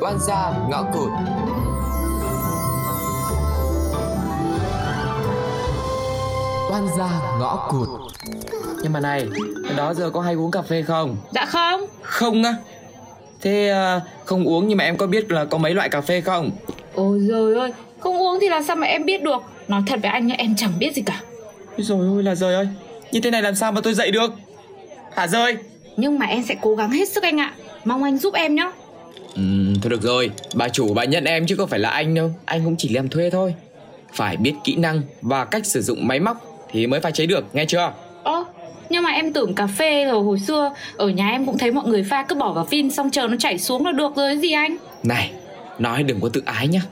Oan gia ngõ cụt. Oan gia ngõ cụt. Nhưng mà này, đó giờ có hay uống cà phê không? Dạ không. Không á. Thế à, không uống nhưng mà em có biết là có mấy loại cà phê không? Ôi giời ơi Không uống thì làm sao mà em biết được? Nói thật với anh nhá em chẳng biết gì cả. Rồi ôi là rời ơi. Như thế này làm sao mà tôi dậy được? Hả rơi? Nhưng mà em sẽ cố gắng hết sức anh ạ. Mong anh giúp em nhá Ừ, thôi được rồi, bà chủ bà nhận em chứ không phải là anh đâu. Anh cũng chỉ làm thuê thôi. Phải biết kỹ năng và cách sử dụng máy móc Thì mới pha chế được, nghe chưa? Ơ nhưng mà em tưởng cà phê rồi hồi xưa Ở nhà em cũng thấy mọi người pha cứ bỏ vào phin Xong chờ nó chảy xuống là được rồi gì anh? Này, nói đừng có tự ái nhá.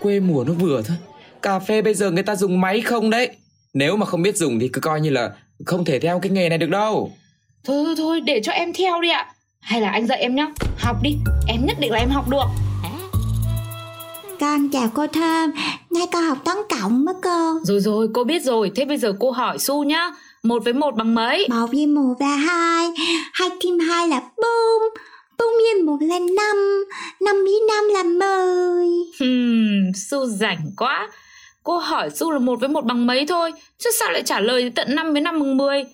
Quê mùa nó vừa thôi. Cà phê bây giờ người ta dùng máy không đấy. Nếu mà không biết dùng thì cứ coi như là Không thể theo cái nghề này được đâu. Thôi thôi thôi để cho em theo đi ạ Hay là anh dạy em nhá. Học đi. Em nhất định là em học được. Con chào cô Thơm, nay con học toán cộng đó cô. Rồi rồi cô biết rồi. Thế bây giờ cô hỏi Su nhá. Một với một bằng mấy? Một với một là hai, hai thêm hai là bốn, bốn với một là năm, năm với năm là mười. Hmm, Su rảnh quá. Cô hỏi Su là một với một bằng mấy thôi? Chứ sao lại trả lời tận 5 với 5 bằng 10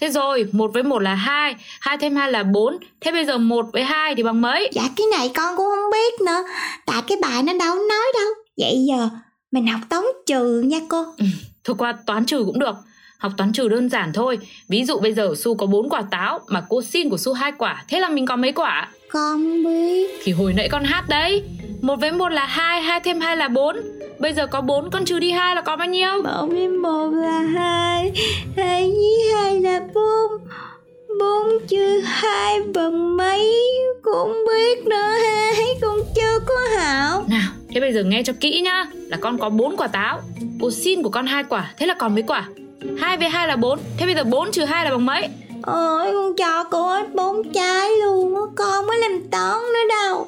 Thế rồi, một với một là hai, hai thêm hai là 4 Thế bây giờ một với hai thì bằng mấy? Dạ cái này con cũng không biết nữa, tại cái bài nó đâu nói đâu. Vậy giờ mình học toán trừ nha cô. Thôi qua toán trừ cũng được Học toán trừ đơn giản thôi Ví dụ bây giờ Su có 4 quả táo Mà cô xin của Su hai quả Thế là mình có mấy quả? Con biết. Thì hồi nãy con hát đấy một với một là hai, hai thêm hai là 4 Bây giờ có 4 con trừ đi hai là có bao nhiêu? Một với một là hai, hai với bốn trừ hai bằng mấy cũng biết nữa ha, con chưa có học. Nào, thế bây giờ nghe cho kỹ nhá. Là con có 4 quả táo Cô xin của con hai quả Thế là còn mấy quả? 2 với 2 là 4 Thế bây giờ 4 trừ 2 là bằng mấy? Ôi con cho cô hết bốn trái luôn á Con mới làm toán nữa đâu.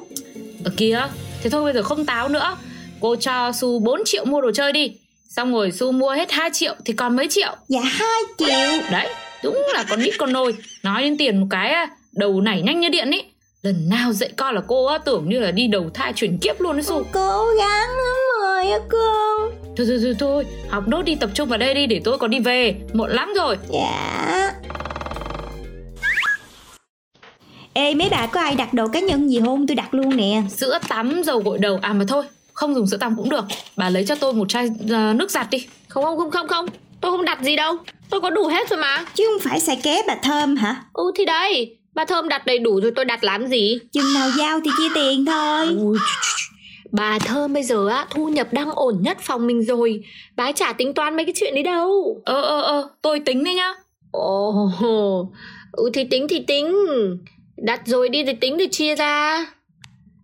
Ở kìa Thế thôi bây giờ không táo nữa. Cô cho Su 4 triệu mua đồ chơi đi. Xong rồi Su mua hết 2 triệu Thì còn mấy triệu? Dạ hai triệu. Đấy đúng là con nít con nôi. Nói đến tiền một cái Đầu nảy nhanh như điện ý. Lần nào dạy con là cô á, tưởng như là đi đầu thai chuyển kiếp luôn đấy Su Cố gắng lắm rồi á cô Thôi thôi thôi thôi. Học nốt đi tập trung vào đây đi để tôi còn đi về. Muộn lắm rồi. Dạ. Ê mấy bà có ai đặt đồ cá nhân gì không tôi đặt luôn nè? Sữa tắm dầu gội đầu. À mà thôi không dùng sữa tắm cũng được. Bà lấy cho tôi một chai ờ, nước giặt đi. Không không không không không Tôi không đặt gì đâu. Tôi có đủ hết rồi mà. Chứ không phải xài ké bà Thơm hả? Ừ thì đây Bà Thơm đặt đầy đủ rồi tôi đặt làm gì? Chừng nào giao thì chia tiền thôi. Ui, Bà Thơm bây giờ á thu nhập đang ổn nhất phòng mình rồi. Bà ấy chả tính toán mấy cái chuyện đấy đâu. Ờ ờ ờ tôi tính đấy nhá. Ồ Ừ thì tính thì tính. Đặt rồi đi thì tính thì chia ra.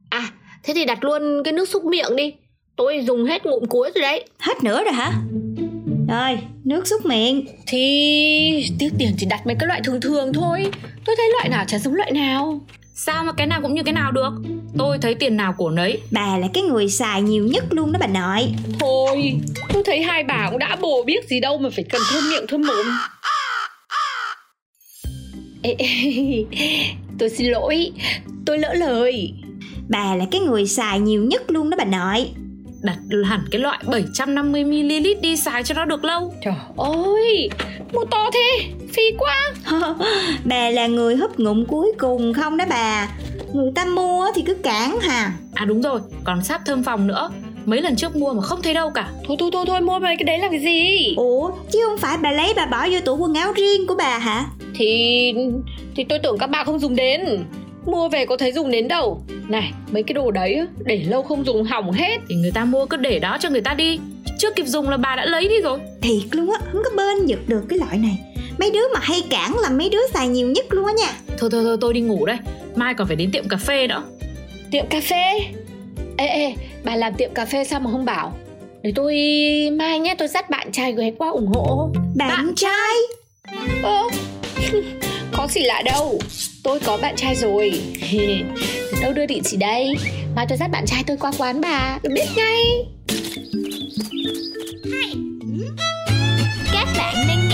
À thế thì đặt luôn cái nước xúc miệng đi. Tôi dùng hết ngụm cuối rồi đấy. Hết nữa rồi hả Rồi nước xúc miệng. Thì tiếc tiền chỉ đặt mấy cái loại thường thường thôi. Tôi thấy loại nào chả giống loại nào. Sao mà cái nào cũng như cái nào được? Tôi thấy tiền nào của nấy. Bà là cái người xài nhiều nhất luôn đó bà nội. Thôi Tôi thấy hai bà cũng đã bồ biết gì đâu Mà phải cần thơm miệng thơm mồm. Ê, ê, Tôi xin lỗi. Tôi lỡ lời. Bà là cái người xài nhiều nhất luôn đó bà nội Đặt hẳn cái loại 750ml đi xài cho nó được lâu. Trời ơi Mua to thế Phi quá. Bà là người húp ngụm cuối cùng không đó bà? Người ta mua thì cứ cản hà. À đúng rồi còn sáp thơm phòng nữa. Mấy lần trước mua mà không thấy đâu cả. Thôi thôi thôi thôi mua mấy cái đấy làm cái gì? Ủa chứ không phải bà lấy bà bỏ vô tủ quần áo riêng của bà hả? Thì Thì tôi tưởng các bà không dùng đến Mua về có thấy dùng đến đâu. Này mấy cái đồ đấy để lâu không dùng hỏng hết. Thì người ta mua cứ để đó cho người ta đi. Chưa kịp dùng là bà đã lấy đi rồi. Thiệt luôn á Không có bên giật được cái loại này. Mấy đứa mà hay cản là mấy đứa xài nhiều nhất luôn á nha. Thôi thôi thôi tôi đi ngủ đây. Mai còn phải đến tiệm cà phê nữa. Tiệm cà phê? Ê ê bà làm tiệm cà phê sao mà không bảo? Để tôi mai nhé tôi dắt bạn trai ghé qua ủng hộ. Bạn, Bạn trai? Ơ Có gì lạ đâu. Tôi có bạn trai rồi. Đâu đưa địa chỉ đây? Mai tôi dắt bạn trai tôi qua quán bà. Tôi biết ngay. Các bạn đang